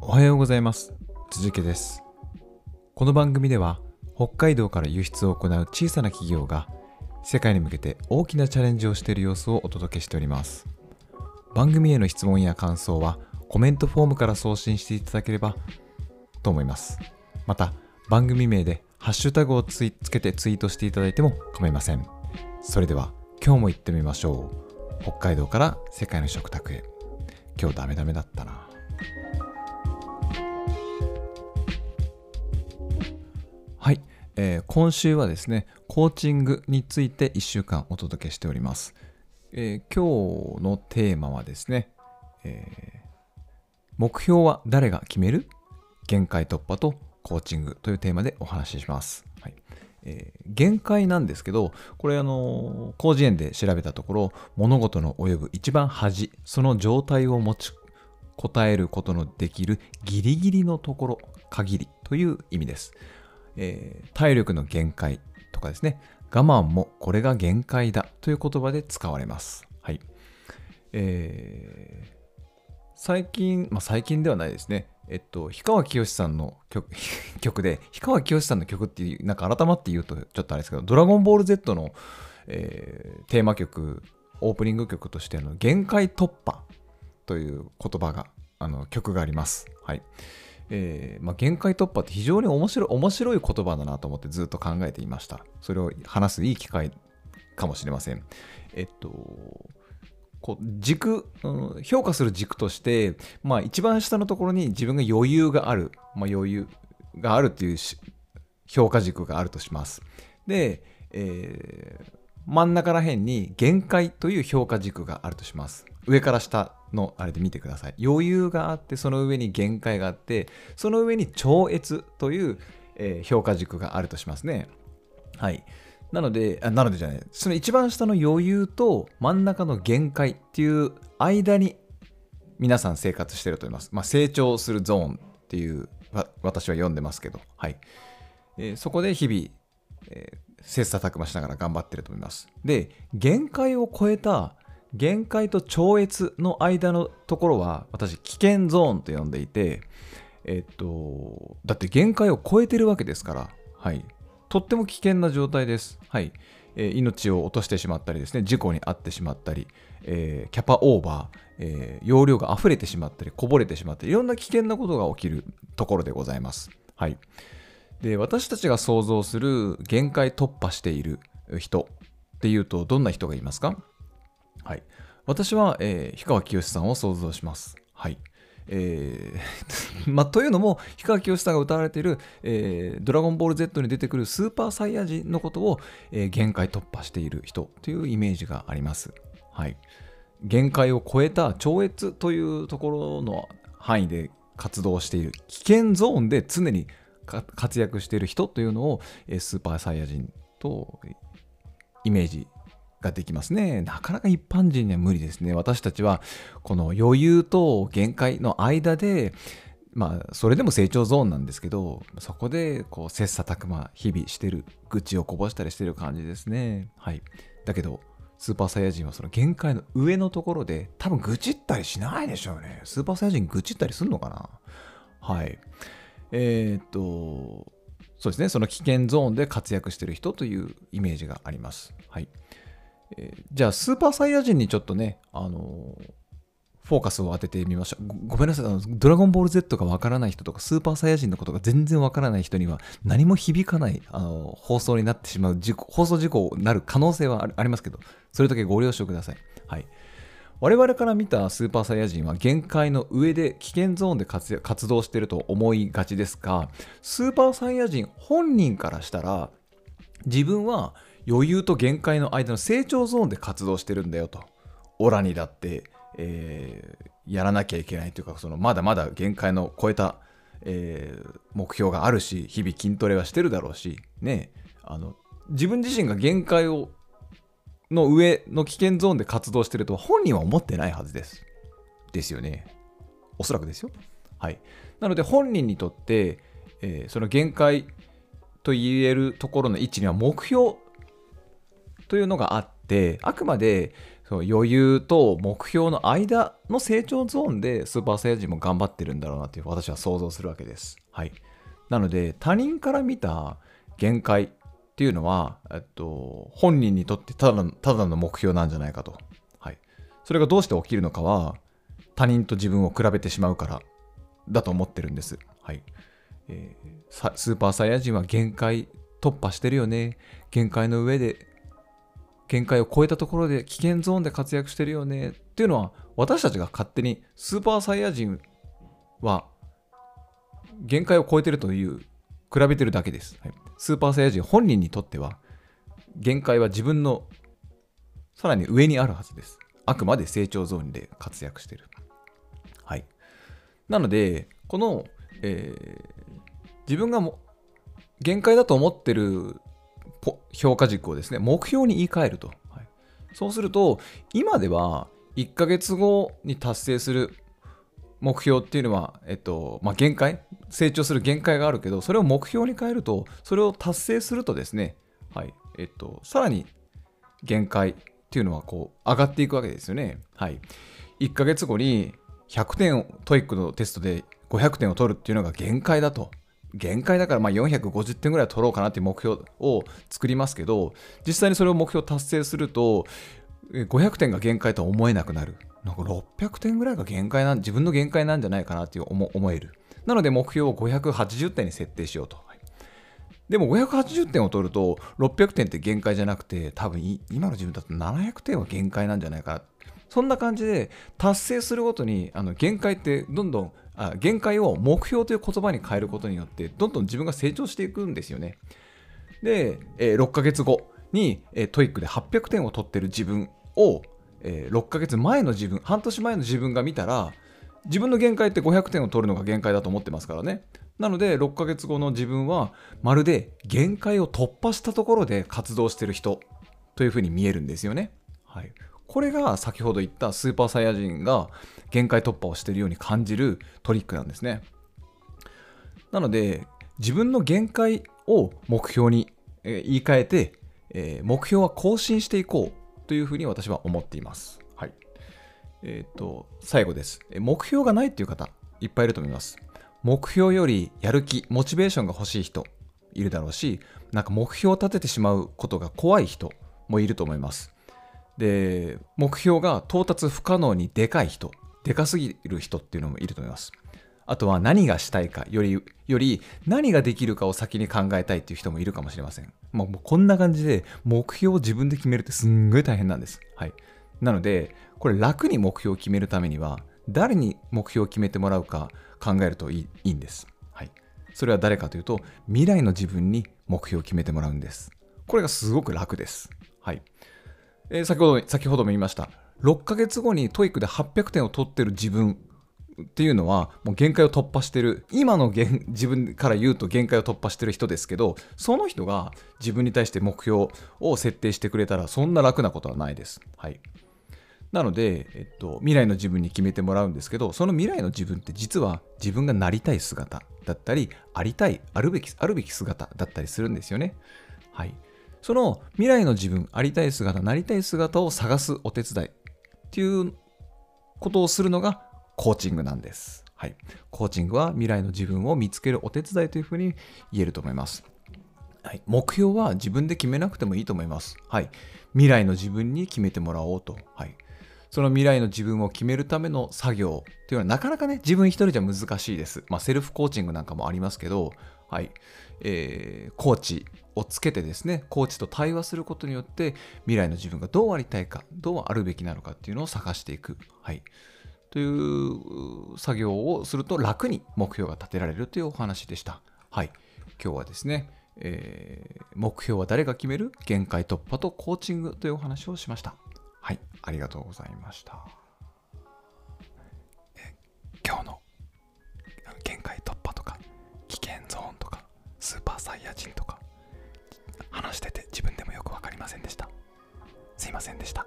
おはようございます。辻家です。この番組では北海道から輸出を行う小さな企業が世界に向けて大きなチャレンジをしている様子をお届けしております。番組への質問や感想はコメントフォームから送信していただければと思います。また番組名でハッシュタグをつけてツイートしていただいても構いません。それでは今日も行ってみましょう。北海道から世界の食卓へ。今日ダメダメだったな。はい、えー今週はですねコーチングについて1週間お届けしております、えー今日のテーマはですね、えー目標は誰が決める？限界突破とコーチングというテーマでお話しします。はいえー限界なんですけど、これあの、広辞苑で調べたところ、物事の及ぶ一番端、その状態を持ち答えることのできるギリギリのところ、限りという意味です。えー体力の限界とかですね、我慢もこれが限界だという言葉で使われます。はい。えー最近、まあ、最近ではないですね。えっと、氷川きよしさんの曲 曲で、氷川きよしさんの曲っていう、なんか改まって言うとちょっとあれですけど、ドラゴンボール Z の、えーテーマ曲、オープニング曲としての限界突破という言葉が、あの曲があります。はい。えーまあ、限界突破って非常に面白い面白い言葉だなと思ってずっと考えていました。それを話すいい機会かもしれません。えっと、こう軸、うん評価する軸として、まあ、一番下のところに自分が余裕がある、まあ、余裕があるっていう評価軸があるとします。で、えー真ん中ら辺に限界という評価軸があるとします。上から下のあれで見てください。余裕があって、その上に限界があって、その上に超越という、えー評価軸があるとしますね。はい。なので、あなのでじゃない、その一番下の余裕と真ん中の限界っていう間に皆さん生活してると思います。まあ、成長するゾーンっていう、私は読んでますけど、はい。えーそこで日々、え切磋琢磨しながら頑張ってると思います。で、限界を超えた限界と超越の間のところは私危険ゾーンと呼んでいて、えっと、だって限界を超えてるわけですから、はい。とっても危険な状態です。はい。え命を落としてしまったりですね、事故に遭ってしまったり、えーキャパオーバー、えー容量が溢れてしまったり、こぼれてしまったり、いろんな危険なことが起きるところでございます。はい。で、私たちが想像する限界突破している人っていうと、どんな人がいますか？はい。私は、えー氷川きよしさんを想像します。はい。えー まあ、というのも、氷川きよしさんが歌われている、えードラゴンボール Z に出てくるスーパーサイヤ人のことを、えー限界突破している人というイメージがあります。はい。限界を超えた超越というところの範囲で活動している危険ゾーンで常に活躍している人というのをえースーパーサイヤ人とイメージができますね。なかなか一般人には無理ですね。私たちはこの余裕と限界の間でまあそれでも成長ゾーンなんですけどそこでこう切磋琢磨日々してる愚痴をこぼしたりしてる感じですね。はい。だけどスーパーサイヤ人はその限界の上のところで多分愚痴ったりしないでしょうね。スーパーサイヤ人愚痴ったりすんのかな？はい。えーっと、そうですね、その危険ゾーンで活躍してる人というイメージがあります。はい。えじゃあ、スーパーサイヤ人にちょっとね、あのーフォーカスを当ててみましょう。ごめんなさいあの、ドラゴンボール Z がわからない人とか、スーパーサイヤ人のことが全然わからない人には、何も響かない、あの放送になってしまう事故、放送事故になる可能性はありますけど、それだけご了承ください。はい。我々から見たスーパーサイヤ人は限界の上で危険ゾーンで活活動していると思いがちですが、スーパーサイヤ人本人からしたら、自分は余裕と限界の間の成長ゾーンで活動してるんだよと。オラにだって、えーやらなきゃいけないというか、そのまだまだ限界の超えた、えー目標があるし、日々筋トレはしてるだろうし、ね、あの自分自身が限界をの上の危険ゾーンで活動してると本人は思ってないはずです。ですよね。おそらくですよ。はい。なので本人にとって、えーその限界と言えるところの位置には目標というのがあって、あくまでそう余裕と目標の間の成長ゾーンでスーパーサイヤ人も頑張ってるんだろうなっていう私は想像するわけです。はい。なので他人から見た限界っていうのは、えっと、本人にとってただただの目標なんじゃないかと。はい。それがどうして起きるのかは他人と自分を比べてしまうからだと思ってるんです。はい。えー、スーパーサイヤ人は限界突破してるよね。限界の上で限界を超えたところで危険ゾーンで活躍してるよね。っていうのは私たちが勝手にスーパーサイヤ人は限界を超えてるという比べてるだけです、はい、スーパーサイヤ人本人にとっては限界は自分のさらに上にあるはずです。あくまで成長ゾーンで活躍してる。はい。なのでこの、えー、自分がも限界だと思ってる評価軸をですね、目標に言い換えると。はい、そうすると、今では1ヶ月後に達成する目標っていうのは、えっと、まあ、限界、成長する限界があるけど、それを目標に変えると、それを達成するとですね、はい、えっと、さらに限界っていうのはこう上がっていくわけですよね。はい。1ヶ月後に100点 TOEIC のテストで500点を取るっていうのが限界だと。限界だからまあ450点ぐらい取ろうかなっていう目標を作りますけど、実際にそれを目標達成すると、500点が限界とは思えなくなる。なんか600点ぐらいが限界なん、自分の限界なんじゃないかなっていう思える。なので目標を580点に設定しようと。でも580点を取ると600点って限界じゃなくて多分今の自分だと700点は限界なんじゃないかそんな感じで達成するごとにあの限界ってどんどん限界を目標という言葉に変えることによってどんどん自分が成長していくんですよね。で、えー、6ヶ月後に、えー、 TOEIC で800点を取ってる自分を、えー、6ヶ月前の自分半年前の自分が見たら自分の限界って500点を取るのが限界だと思ってますからね。なので6ヶ月後の自分はまるで限界を突破したところで活動してる人というふうに見えるんですよね。はい、これが先ほど言ったスーパーサイヤ人が限界突破をしているように感じるトリックなんですね。なので自分の限界を目標に言い換えて、え目標は更新していこうというふうに私は思っています。はい。えっ、と、最後です。目標がないっていう方、いっぱいいると思います。目標よりやる気、モチベーションが欲しい人いるだろうし、なんか目標を立ててしまうことが怖い人もいると思います。で目標が到達不可能にでかい人でかすぎる人っていうのもいると思います。あとは何がしたいかよりより何ができるかを先に考えたいっていう人もいるかもしれません。もうこんな感じで目標を自分で決めるってすんごい大変なんです。はい。なのでこれ楽に目標を決めるためには誰に目標を決めてもらうか考えるといいいいんです。はい。それは誰かというと未来の自分に目標を決めてもらうんです。これがすごく楽です。はい。えー、先ほど、先ほども言いました。6ヶ月後に TOEIC で800点を取ってる自分っていうのはもう限界を突破してる今の自分から言うと限界を突破してる人ですけどその人が自分に対して目標を設定してくれたらそんな楽なことはないです。はい、なので、えっと、未来の自分に決めてもらうんですけどその未来の自分って実は自分がなりたい姿だったりありたいあるべきあるべき姿だったりするんですよね。はい、その未来の自分、ありたい姿、なりたい姿を探すお手伝いっていうことをするのがコーチングなんです。はい。コーチングは未来の自分を見つけるお手伝いというふうに言えると思います。はい、目標は自分で決めなくてもいいと思います。はい。未来の自分に決めてもらおうと。はい。その未来の自分を決めるための作業っていうのはなかなかね、自分一人じゃ難しいです。まあ、セルフコーチングなんかもありますけど、はい。えー、コーチをつけてですね、コーチと対話することによって、未来の自分がどうありたいか、どうあるべきなのかっていうのを探していく。はい。という作業をすると楽に目標が立てられるというお話でした。はい。今日はですね、えー、目標は誰が決める？限界突破とコーチングというお話をしました。はい。ありがとうございました。今日の限界突破とか危険ゾーンとかスーパーサイヤ人とか話してて自分でもよくわかりませんでしたすいませんでした